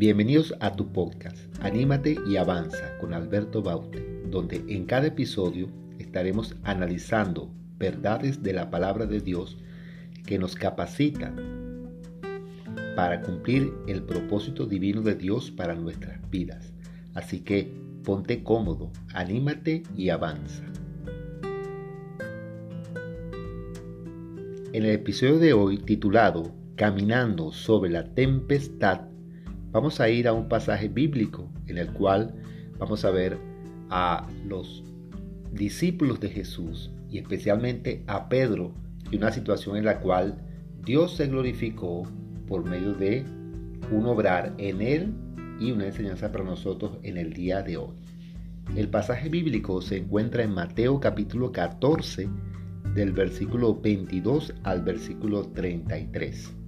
Bienvenidos a tu podcast, Anímate y Avanza con Alberto Baute, donde en cada episodio estaremos analizando verdades de la palabra de Dios que nos capacitan para cumplir el propósito divino de Dios para nuestras vidas. Así que ponte cómodo, anímate y avanza. En el episodio de hoy titulado Caminando sobre la tempestad, vamos a ir a un pasaje bíblico en el cual vamos a ver a los discípulos de Jesús y especialmente a Pedro y una situación en la cual Dios se glorificó por medio de un obrar en él y una enseñanza para nosotros en el día de hoy. El pasaje bíblico se encuentra en Mateo capítulo 14 del versículo 22 al versículo 33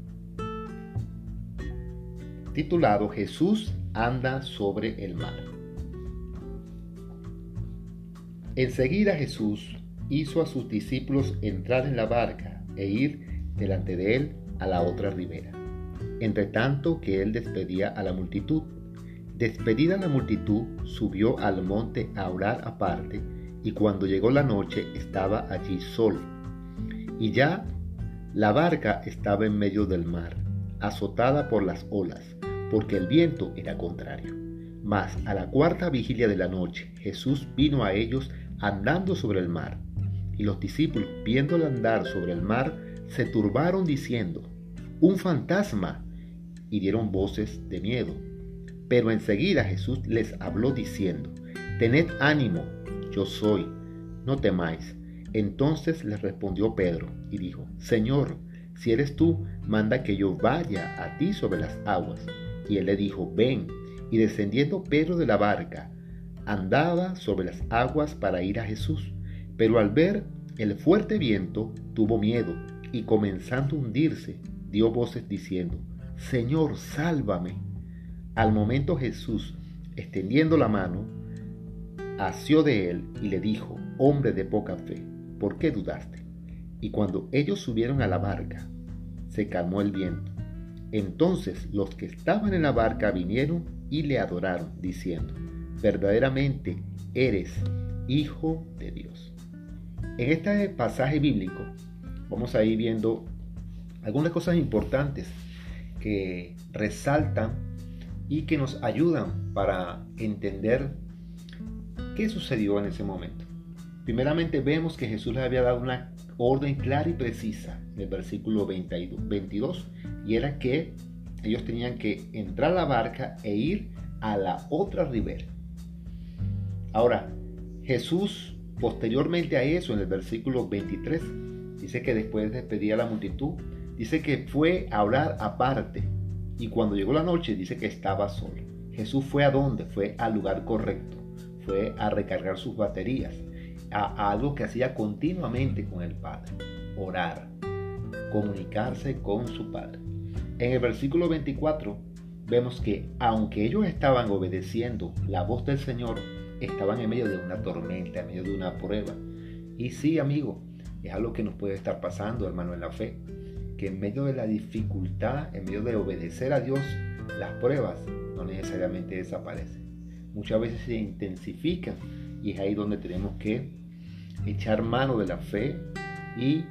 titulado Jesús anda sobre el mar. Enseguida Jesús hizo a sus discípulos entrar en la barca e ir delante de él a la otra ribera, entre tanto que él despedía a la multitud. Despedida la multitud, subió al monte a orar aparte, y cuando llegó la noche estaba allí solo. Y ya la barca estaba en medio del mar, azotada por las olas porque el viento era contrario. Mas a la cuarta vigilia de la noche Jesús vino a ellos andando sobre el mar. Y los discípulos, viéndole andar sobre el mar, se turbaron diciendo, un fantasma, y dieron voces de miedo. Pero enseguida Jesús les habló diciendo, tened ánimo, yo soy, no temáis. Entonces les respondió Pedro y dijo, Señor, si eres tú, manda que yo vaya a ti sobre las aguas. Y él le dijo, ven. Y descendiendo Pedro de la barca, andaba sobre las aguas para ir a Jesús. Pero al ver el fuerte viento, tuvo miedo y comenzando a hundirse, dio voces diciendo, Señor, sálvame. Al momento Jesús, extendiendo la mano, asió de él y le dijo, hombre de poca fe, ¿por qué dudaste? Y cuando ellos subieron a la barca, se calmó el viento entonces los que estaban en la barca vinieron y le adoraron, diciendo, verdaderamente eres hijo de Dios. En este pasaje bíblico vamos a ir viendo algunas cosas importantes que resaltan y que nos ayudan para entender qué sucedió en ese momento. Primeramente vemos que Jesús les había dado una orden clara y precisa versículo 22 y era que ellos tenían que entrar a la barca e ir a la otra ribera. Ahora, Jesús, posteriormente a eso, en el versículo 23, dice que después de despedir a la multitud, dice que fue a orar aparte. Y cuando llegó la noche, dice que estaba solo. Jesús fue a dónde? Fue al lugar correcto. Fue a recargar sus baterías. a algo que hacía continuamente con el Padre. Orar. Comunicarse con su Padre. En el versículo 24 vemos que aunque ellos estaban obedeciendo la voz del Señor, estaban en medio de una tormenta, en medio de una prueba. Y sí, amigo, es algo que nos puede estar pasando, hermano, en la fe, que en medio de la dificultad, en medio de obedecer a Dios, las pruebas no necesariamente desaparecen. Muchas veces se intensifican y es ahí donde tenemos que echar mano de la fe y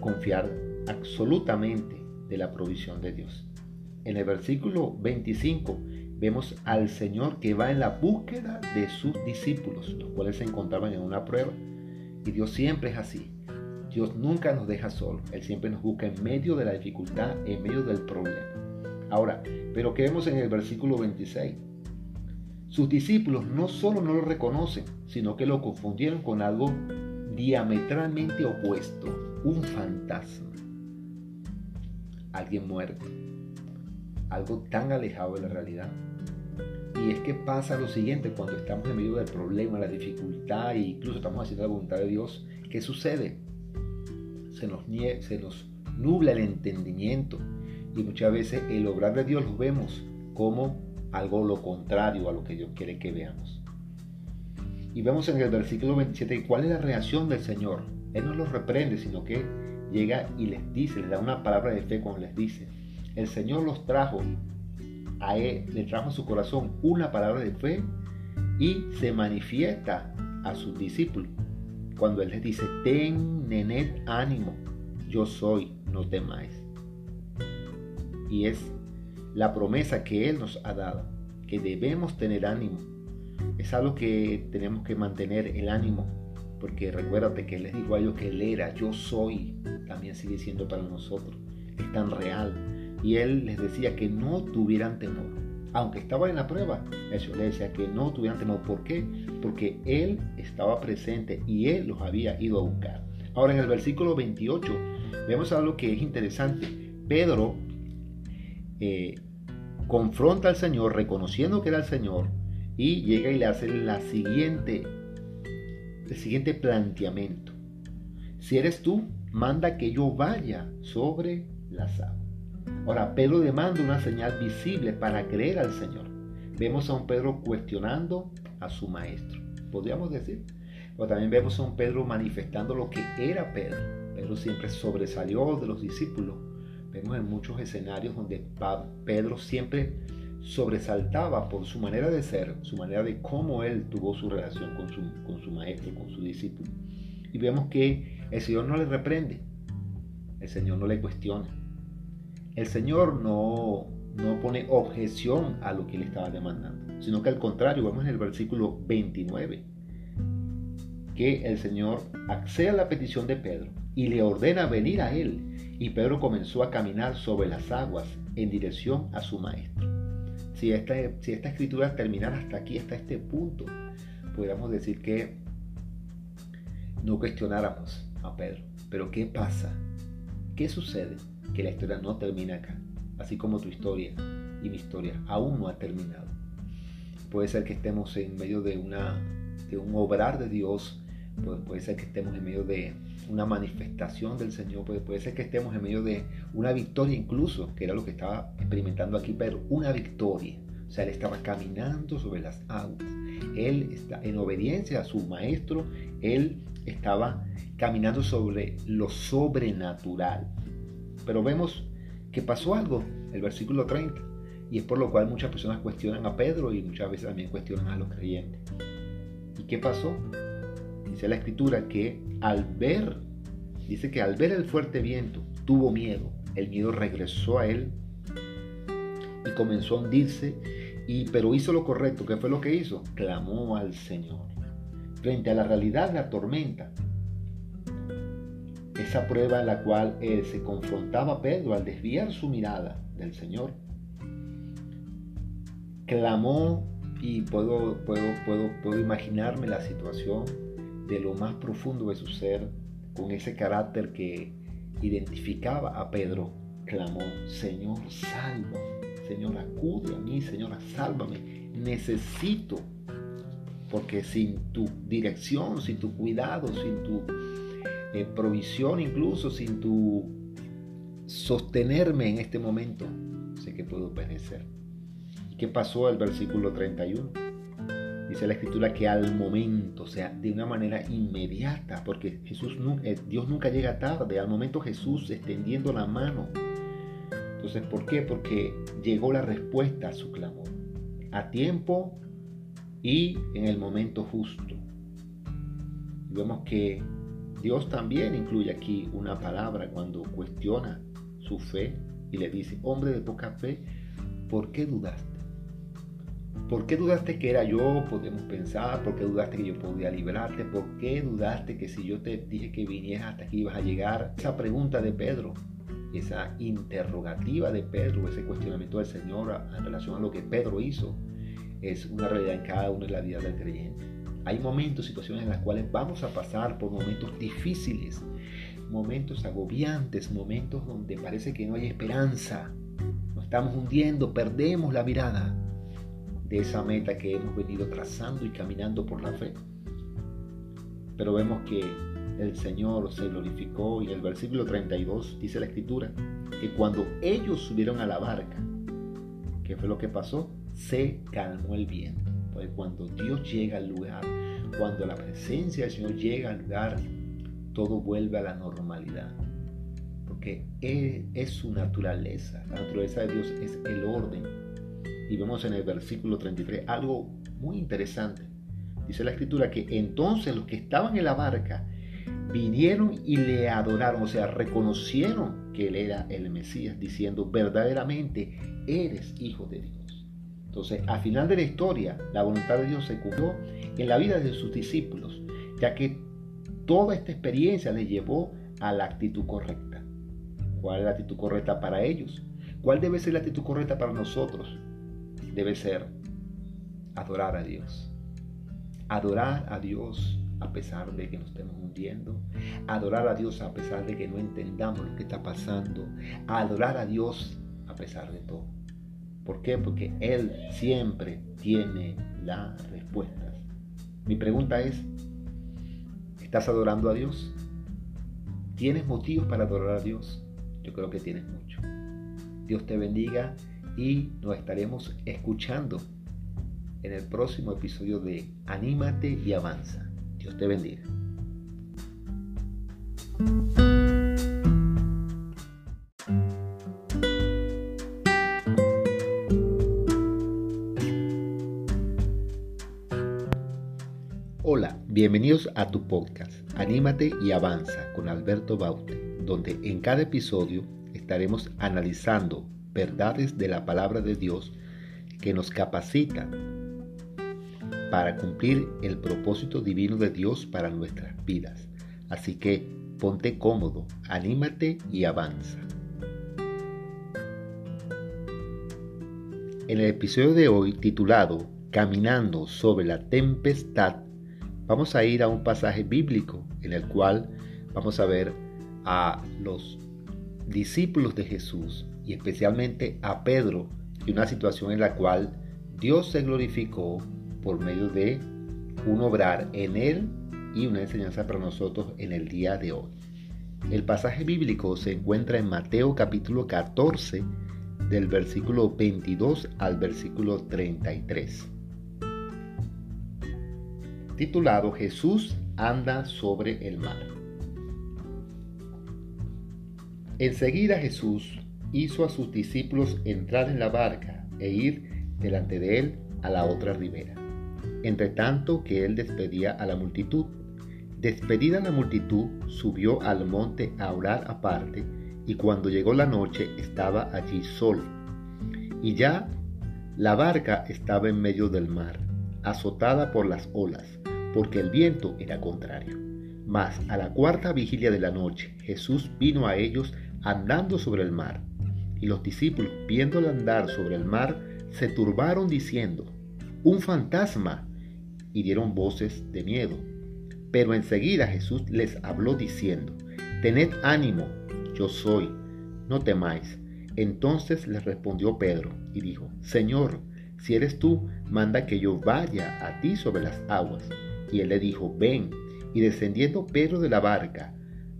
confiar absolutamente de la provisión de Dios. En el versículo 25 vemos al Señor que va en la búsqueda de sus discípulos, los cuales se encontraban en una prueba. Y Dios siempre es así. Dios nunca nos deja solos. Él siempre nos busca en medio de la dificultad, en medio del problema. Ahora, pero ¿qué vemos en el versículo 26? Sus discípulos no solo no lo reconocen, sino que lo confundieron con algo diametralmente opuesto, un fantasma alguien muerto, algo tan alejado de la realidad. Y es que pasa lo siguiente, cuando estamos en medio del problema, la dificultad e incluso estamos haciendo la voluntad de Dios, ¿qué sucede? Se nos, se nos nubla el entendimiento y muchas veces el obrar de Dios lo vemos como algo lo contrario a lo que Dios quiere que veamos. Y vemos en el versículo 27 cuál es la reacción del Señor. Él no los reprende, sino que llega y les dice, les da una palabra de fe cuando les dice, el Señor los trajo a él, le trajo a su corazón una palabra de fe y se manifiesta a sus discípulos cuando él les dice, ten nenet ánimo, yo soy, no temáis. Y es la promesa que él nos ha dado, que debemos tener ánimo. Es algo que tenemos que mantener el ánimo, porque recuérdate que les dijo a ellos que él era, yo soy, también sigue siendo para nosotros, es tan real. Y él les decía que no tuvieran temor aunque estaba en la prueba, el Señor le decía que no tuvieran temor. ¿Por qué? Porque Él estaba presente y Él los había ido a buscar. Ahora en el versículo 28 vemos algo que es interesante. Pedro eh, confronta al Señor reconociendo que era el Señor y llega y le hace la siguiente, el siguiente planteamiento. Si eres tú, manda que yo vaya sobre las aguas. Ahora, Pedro demanda una señal visible para creer al Señor. Vemos a un Pedro cuestionando a su maestro, podríamos decir. O también vemos a un Pedro manifestando lo que era Pedro. Pedro siempre sobresalió de los discípulos. Vemos en muchos escenarios donde Pedro siempre sobresaltaba por su manera de ser, su manera de cómo él tuvo su relación con su, con su maestro, con su discípulo. Y vemos que el Señor no le reprende, el Señor no le cuestiona el Señor no, no pone objeción a lo que él estaba demandando, sino que al contrario, vemos en el versículo 29, que el Señor accede a la petición de Pedro y le ordena venir a él, y Pedro comenzó a caminar sobre las aguas en dirección a su maestro. Si esta, si escritura terminara hasta aquí, hasta este punto, podríamos decir que no cuestionáramos a Pedro. Pero ¿qué pasa? ¿Qué sucede? que la historia no termina acá, así como tu historia y mi historia aún no ha terminado. Puede ser que estemos en medio de, una, de un obrar de Dios, puede, ser que estemos en medio de una manifestación del Señor, puede, puede ser que estemos en medio de una victoria incluso, que era lo que estaba experimentando aquí pero una victoria. O sea, él estaba caminando sobre las aguas. Él está en obediencia a su maestro, él estaba caminando sobre lo sobrenatural. Pero vemos que pasó algo, el versículo 30, y es por lo cual muchas personas cuestionan a Pedro y muchas veces también cuestionan a los creyentes. ¿Y qué pasó? Dice la escritura que al ver, dice que al ver el fuerte viento, tuvo miedo, el miedo regresó a él y comenzó a hundirse, y, pero hizo lo correcto, ¿qué fue lo que hizo? Clamó al Señor. Frente a la realidad de la tormenta, esa prueba en la cual él se confrontaba a Pedro al desviar su mirada del Señor. Clamó y puedo, puedo, puedo, puedo imaginarme la situación de lo más profundo de su ser, con ese carácter que identificaba a Pedro. Clamó, Señor, sálvame. Señor, acude a mí, Señora, sálvame. Necesito, porque sin tu dirección, sin tu cuidado, sin tu provisión incluso sin tu sostenerme en este momento, sé que puedo perecer. ¿Y qué pasó al versículo 31? Dice la escritura que al momento, o sea, de una manera inmediata, porque Jesús, eh, Dios nunca llega tarde, al momento Jesús extendiendo la mano. Entonces, ¿por qué? Porque llegó la respuesta a su clamor, a tiempo y en el momento justo. vemos que Dios también incluye aquí una palabra cuando cuestiona su fe y le dice, hombre de poca fe, ¿por qué dudaste? ¿Por qué dudaste que era yo? Podemos pensar, ¿por qué dudaste que yo podía librarte? ¿Por qué dudaste que si yo te dije que vinieras hasta aquí ibas a llegar? Esa pregunta de Pedro, esa interrogativa de Pedro, ese cuestionamiento del Señor en relación a lo que Pedro hizo, es una realidad en cada una de la vida del creyente. Hay momentos, situaciones en las cuales vamos a pasar por momentos difíciles, momentos agobiantes, momentos donde parece que no hay esperanza. Nos estamos hundiendo, perdemos la mirada de esa meta que hemos venido trazando y caminando por la fe. Pero vemos que el Señor se glorificó y en el versículo 32 dice la escritura que cuando ellos subieron a la barca, ¿qué fue lo que pasó? Se calmó el viento. Pues cuando Dios llega al lugar, cuando la presencia del Señor llega al lugar, todo vuelve a la normalidad. Porque es, su naturaleza. La naturaleza de Dios es el orden. Y vemos en el versículo 33 algo muy interesante. Dice la escritura que entonces los que estaban en la barca vinieron y le adoraron, o sea, reconocieron que él era el Mesías, diciendo, verdaderamente eres hijo de Dios. Entonces, al final de la historia, la voluntad de Dios se cumplió en la vida de sus discípulos, ya que toda esta experiencia les llevó a la actitud correcta. ¿Cuál es la actitud correcta para ellos? ¿Cuál debe ser la actitud correcta para nosotros? Debe ser adorar a Dios. Adorar a Dios a pesar de que nos estemos hundiendo. Adorar a Dios a pesar de que no entendamos lo que está pasando. Adorar a Dios a pesar de todo. ¿Por qué? Porque Él siempre tiene las respuestas. Mi pregunta es, ¿estás adorando a Dios? ¿Tienes motivos para adorar a Dios? Yo creo que tienes mucho. Dios te bendiga y nos estaremos escuchando en el próximo episodio de Anímate y Avanza. Dios te bendiga. Hola, bienvenidos a tu podcast Anímate y Avanza con Alberto Baute, donde en cada episodio estaremos analizando verdades de la palabra de Dios que nos capacitan para cumplir el propósito divino de Dios para nuestras vidas. Así que ponte cómodo, anímate y avanza. En el episodio de hoy titulado Caminando sobre la tempestad, vamos a ir a un pasaje bíblico en el cual vamos a ver a los discípulos de Jesús y especialmente a Pedro y una situación en la cual Dios se glorificó por medio de un obrar en él y una enseñanza para nosotros en el día de hoy. El pasaje bíblico se encuentra en Mateo capítulo 14 del versículo 22 al versículo 33. Titulado Jesús anda sobre el mar. Enseguida Jesús hizo a sus discípulos entrar en la barca e ir delante de él a la otra ribera entre tanto que él despedía a la multitud. Despedida la multitud, subió al monte a orar aparte, y cuando llegó la noche estaba allí solo. Y ya la barca estaba en medio del mar, azotada por las olas, porque el viento era contrario. Mas a la cuarta vigilia de la noche Jesús vino a ellos andando sobre el mar. Y los discípulos, viéndole andar sobre el mar, se turbaron diciendo, Un fantasma y dieron voces de miedo. Pero enseguida Jesús les habló diciendo, Tened ánimo, yo soy, no temáis. Entonces les respondió Pedro y dijo, Señor, si eres tú, manda que yo vaya a ti sobre las aguas. Y él le dijo, ven. Y descendiendo Pedro de la barca,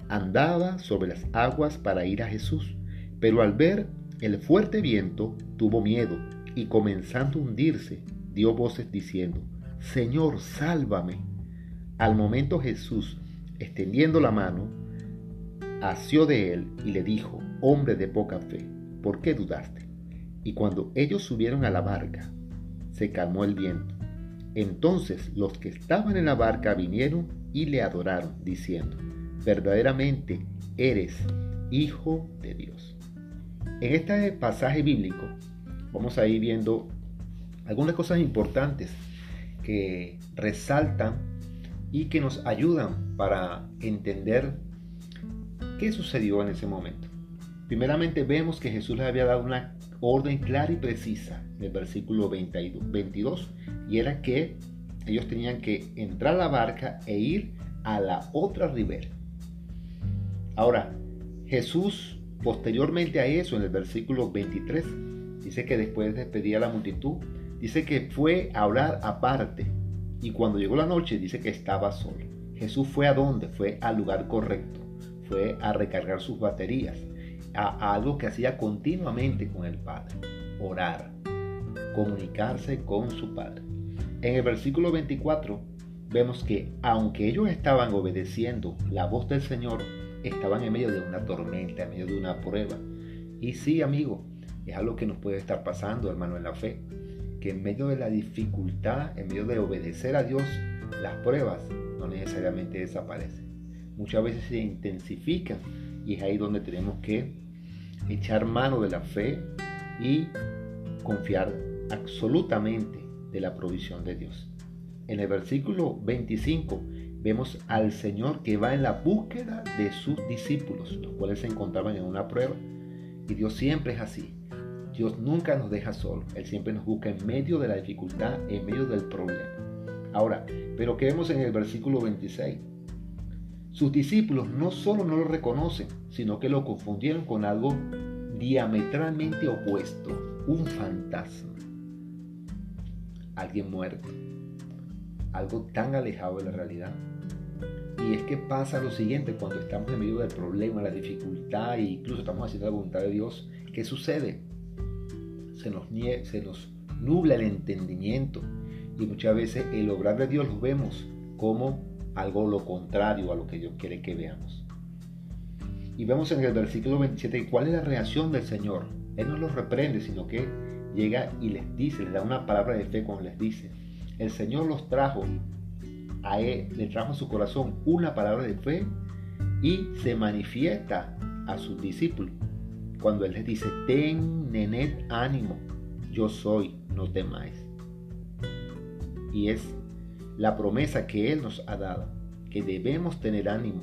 andaba sobre las aguas para ir a Jesús. Pero al ver el fuerte viento, tuvo miedo y comenzando a hundirse, dio voces diciendo, Señor, sálvame. Al momento Jesús, extendiendo la mano, asió de él y le dijo, hombre de poca fe, ¿por qué dudaste? Y cuando ellos subieron a la barca, se calmó el viento. Entonces los que estaban en la barca vinieron y le adoraron, diciendo, verdaderamente eres hijo de Dios. En este pasaje bíblico vamos a ir viendo algunas cosas importantes que resaltan y que nos ayudan para entender qué sucedió en ese momento. Primeramente vemos que Jesús les había dado una orden clara y precisa en el versículo 22 y era que ellos tenían que entrar a la barca e ir a la otra ribera. Ahora, Jesús posteriormente a eso, en el versículo 23, dice que después de a la multitud, dice que fue a orar aparte y cuando llegó la noche dice que estaba solo. Jesús fue a dónde? Fue al lugar correcto, fue a recargar sus baterías, a, algo que hacía continuamente con el Padre, orar, comunicarse con su Padre. En el versículo 24 vemos que aunque ellos estaban obedeciendo la voz del Señor, estaban en medio de una tormenta, en medio de una prueba. Y sí, amigo, Es algo que nos puede estar pasando, hermano, en la fe. Que en medio de la dificultad, en medio de obedecer a Dios, las pruebas no necesariamente desaparecen. Muchas veces se intensifican y es ahí donde tenemos que echar mano de la fe y confiar absolutamente de la provisión de Dios. En el versículo 25 vemos al Señor que va en la búsqueda de sus discípulos, los cuales se encontraban en una prueba. Y Dios siempre es así. Dios nunca nos deja solos. Él siempre nos busca en medio de la dificultad, en medio del problema. Ahora, pero ¿qué vemos en el versículo 26? Sus discípulos no solo no lo reconocen, sino que lo confundieron con algo diametralmente opuesto, un fantasma, alguien muerto, algo tan alejado de la realidad. Y es que pasa lo siguiente, cuando estamos en medio del problema, la dificultad e incluso estamos haciendo la voluntad de Dios, ¿qué sucede? Se nos, se nos nubla el entendimiento y muchas veces el obrar de Dios lo vemos como algo lo contrario a lo que Dios quiere que veamos. Y vemos en el versículo 27 cuál es la reacción del Señor. Él no los reprende, sino que llega y les dice, les da una palabra de fe cuando les dice, el Señor los trajo a él, le trajo a su corazón una palabra de fe y se manifiesta a sus discípulos cuando Él les dice, ten nenet ánimo, yo soy, no temáis. Y es la promesa que Él nos ha dado, que debemos tener ánimo.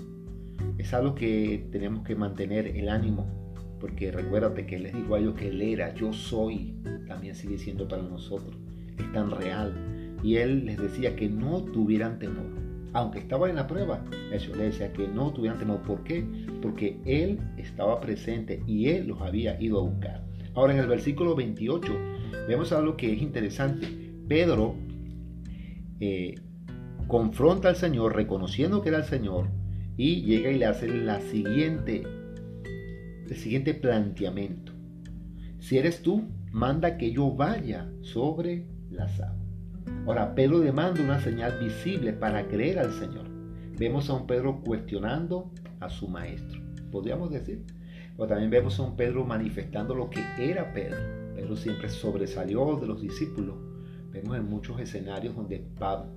Es algo que tenemos que mantener el ánimo, porque recuérdate que Él les dijo a ellos que Él era, yo soy, también sigue siendo para nosotros, es tan real. Y Él les decía que no tuvieran temor, aunque estaba en la prueba, eso le decía que no tuvieran temor. ¿Por qué? Porque Él estaba presente y Él los había ido a buscar. Ahora en el versículo 28 vemos algo que es interesante. Pedro eh, confronta al Señor reconociendo que era el Señor y llega y le hace la siguiente, el siguiente planteamiento. Si eres tú, manda que yo vaya sobre las aguas. Ahora, Pedro demanda una señal visible para creer al Señor. Vemos a un Pedro cuestionando a su maestro, podríamos decir. Pero también vemos a un Pedro manifestando lo que era Pedro. Pedro siempre sobresalió de los discípulos Vemos en muchos escenarios donde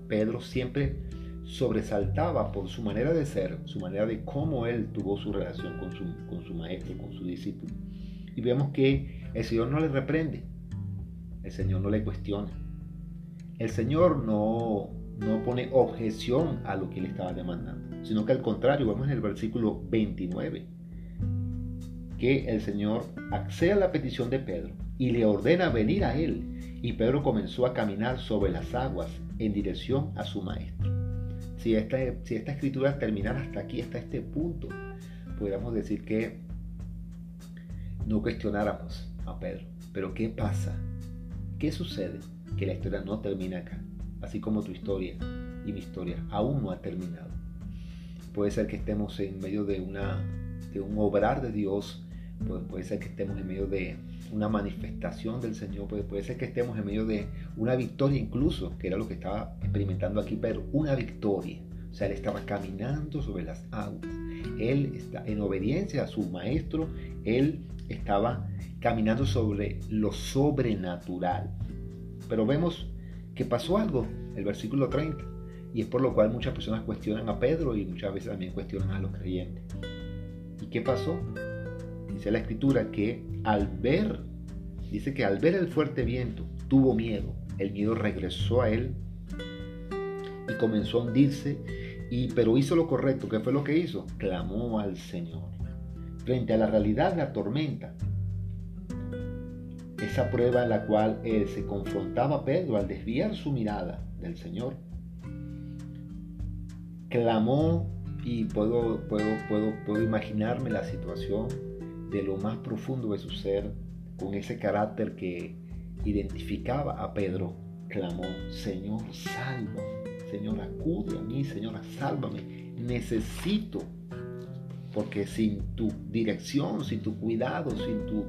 Pedro siempre sobresaltaba por su manera de ser, su manera de cómo él tuvo su relación con su, con su maestro, con su discípulo. Y vemos que el Señor no le reprende, el Señor no le cuestiona, el Señor no, no pone objeción a lo que él estaba demandando, sino que al contrario, vemos en el versículo 29 que el Señor accede a la petición de Pedro y le ordena venir a él y Pedro comenzó a caminar sobre las aguas en dirección a su maestro. Si esta, si esta escritura terminara hasta aquí, hasta este punto, podríamos decir que no cuestionáramos a Pedro. Pero ¿qué pasa? ¿Qué sucede? Que la historia no termina acá, así como tu historia y mi historia aún no ha terminado. Puede ser que estemos en medio de, una, de un obrar de Dios, puede, ser que estemos en medio de una manifestación del Señor, puede, puede ser que estemos en medio de una victoria incluso, que era lo que estaba experimentando aquí Pedro, una victoria. O sea, él estaba caminando sobre las aguas. Él está en obediencia a su maestro, él estaba caminando sobre lo sobrenatural. Pero vemos que pasó algo, el versículo 30, y es por lo cual muchas personas cuestionan a Pedro y muchas veces también cuestionan a los creyentes. ¿Y qué pasó? Dice la escritura que al ver, dice que al ver el fuerte viento, tuvo miedo. El miedo regresó a él y comenzó a hundirse, y, pero hizo lo correcto. ¿Qué fue lo que hizo? Clamó al Señor. Frente a la realidad la tormenta, esa prueba en la cual él se confrontaba Pedro al desviar su mirada del Señor, clamó y puedo, puedo, puedo, puedo imaginarme la situación de lo más profundo de su ser, con ese carácter que identificaba a Pedro, clamó, Señor, sálvame, Señor, acude a mí, Señor, sálvame, necesito, porque sin tu dirección, sin tu cuidado, sin tu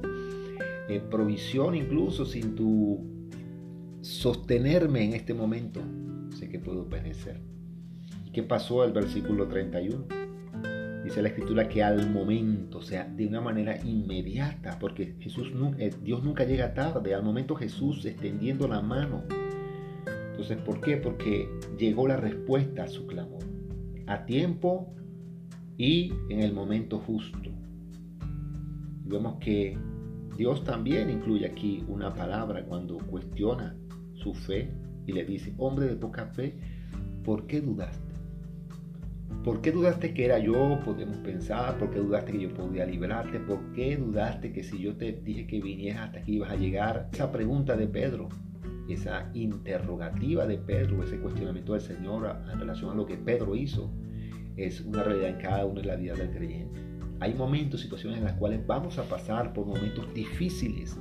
eh, provisión incluso, sin tu sostenerme en este momento, sé que puedo perecer. ¿Y qué pasó el versículo 31? Dice la escritura que al momento, o sea, de una manera inmediata, porque Jesús, eh, Dios nunca llega tarde, al momento Jesús extendiendo la mano. Entonces, ¿por qué? Porque llegó la respuesta a su clamor, a tiempo y en el momento justo. Vemos que Dios también incluye aquí una palabra cuando cuestiona su fe y le dice, hombre de poca fe, ¿por qué dudaste? ¿Por qué dudaste que era yo? Podemos pensar. ¿Por qué dudaste que yo podía librarte? ¿Por qué dudaste que si yo te dije que vinieras hasta aquí ibas a llegar? Esa pregunta de Pedro, esa interrogativa de Pedro, ese cuestionamiento del Señor en relación a lo que Pedro hizo, es una realidad en cada una de la vida del creyente. Hay momentos, situaciones en las cuales vamos a pasar por momentos difíciles,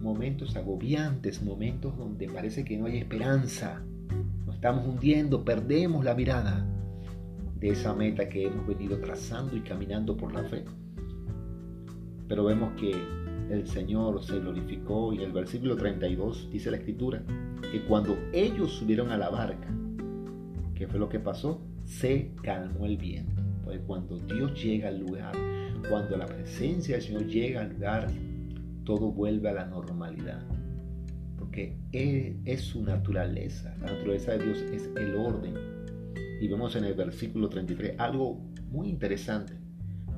momentos agobiantes, momentos donde parece que no hay esperanza. Nos estamos hundiendo, perdemos la mirada de esa meta que hemos venido trazando y caminando por la fe. Pero vemos que el Señor se glorificó y el versículo 32 dice la escritura que cuando ellos subieron a la barca, ¿qué fue lo que pasó? Se calmó el viento. Pues cuando Dios llega al lugar, cuando la presencia del Señor llega al lugar, todo vuelve a la normalidad. Porque es su naturaleza. La naturaleza de Dios es el orden, y vemos en el versículo 33 algo muy interesante.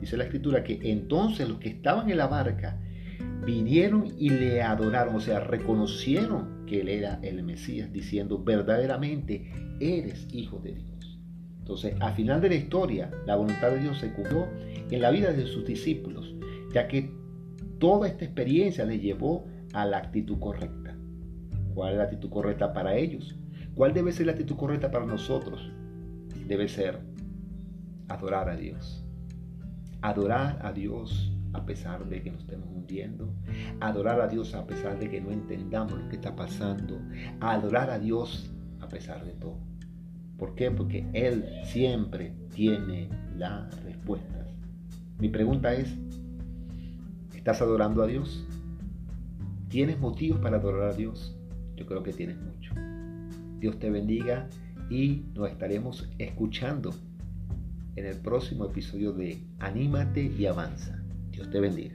Dice la escritura que entonces los que estaban en la barca vinieron y le adoraron, o sea, reconocieron que él era el Mesías, diciendo, verdaderamente eres hijo de Dios. Entonces, al final de la historia, la voluntad de Dios se cumplió en la vida de sus discípulos, ya que toda esta experiencia les llevó a la actitud correcta. ¿Cuál es la actitud correcta para ellos? ¿Cuál debe ser la actitud correcta para nosotros? debe ser adorar a Dios. Adorar a Dios a pesar de que nos estemos hundiendo. Adorar a Dios a pesar de que no entendamos lo que está pasando. Adorar a Dios a pesar de todo. ¿Por qué? Porque Él siempre tiene las respuestas. Mi pregunta es, ¿estás adorando a Dios? ¿Tienes motivos para adorar a Dios? Yo creo que tienes mucho. Dios te bendiga y nos estaremos escuchando en el próximo episodio de Anímate y Avanza. Dios te bendiga.